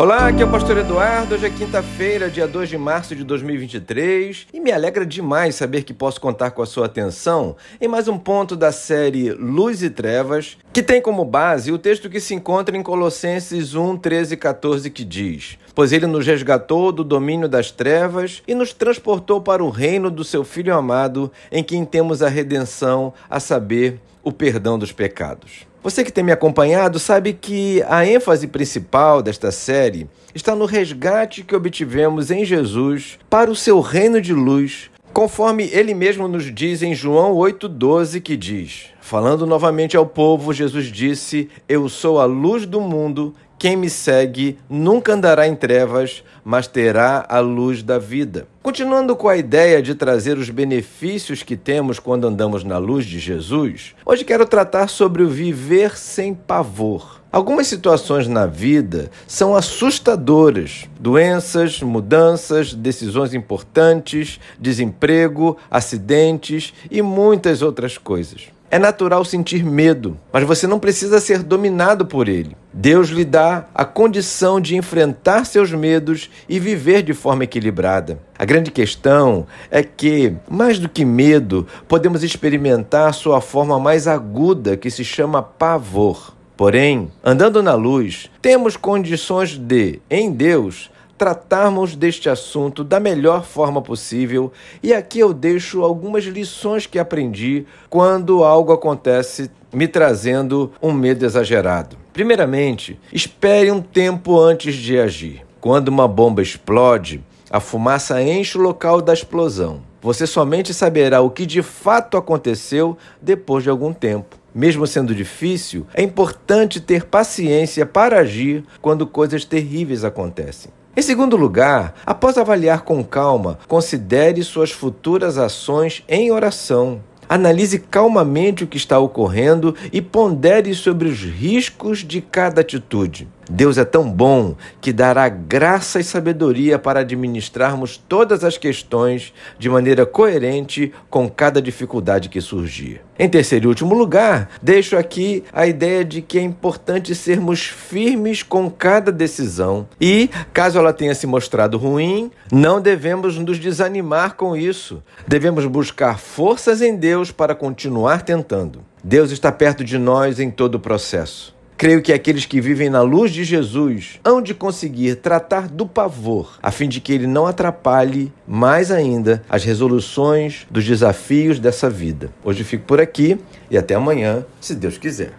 Olá, aqui é o Pastor Eduardo. Hoje é quinta-feira, dia 2 de março de 2023, e me alegra demais saber que posso contar com a sua atenção em mais um ponto da série Luz e Trevas, que tem como base o texto que se encontra em Colossenses 1, 13 e 14, que diz: Pois ele nos resgatou do domínio das trevas e nos transportou para o reino do seu Filho amado, em quem temos a redenção, a saber, o perdão dos pecados. Você que tem me acompanhado sabe que a ênfase principal desta série está no resgate que obtivemos em Jesus para o seu reino de luz, conforme ele mesmo nos diz em João 8,12, que diz: Falando novamente ao povo, Jesus disse: Eu sou a luz do mundo. Quem me segue nunca andará em trevas, mas terá a luz da vida. Continuando com a ideia de trazer os benefícios que temos quando andamos na luz de Jesus, hoje quero tratar sobre o viver sem pavor. Algumas situações na vida são assustadoras: doenças, mudanças, decisões importantes, desemprego, acidentes e muitas outras coisas. É natural sentir medo, mas você não precisa ser dominado por ele. Deus lhe dá a condição de enfrentar seus medos e viver de forma equilibrada. A grande questão é que, mais do que medo, podemos experimentar sua forma mais aguda, que se chama pavor. Porém, andando na luz, temos condições de, em Deus, tratarmos deste assunto da melhor forma possível, e aqui eu deixo algumas lições que aprendi quando algo acontece me trazendo um medo exagerado. Primeiramente, espere um tempo antes de agir. Quando uma bomba explode, a fumaça enche o local da explosão. Você somente saberá o que de fato aconteceu depois de algum tempo. Mesmo sendo difícil, é importante ter paciência para agir quando coisas terríveis acontecem. Em segundo lugar, após avaliar com calma, considere suas futuras ações em oração. Analise calmamente o que está ocorrendo e pondere sobre os riscos de cada atitude. Deus é tão bom que dará graça e sabedoria para administrarmos todas as questões de maneira coerente com cada dificuldade que surgir. Em terceiro e último lugar, deixo aqui a ideia de que é importante sermos firmes com cada decisão e, caso ela tenha se mostrado ruim, não devemos nos desanimar com isso. Devemos buscar forças em Deus para continuar tentando. Deus está perto de nós em todo o processo. Creio que aqueles que vivem na luz de Jesus hão de conseguir tratar do pavor, a fim de que ele não atrapalhe mais ainda as resoluções dos desafios dessa vida. Hoje fico por aqui e até amanhã, se Deus quiser.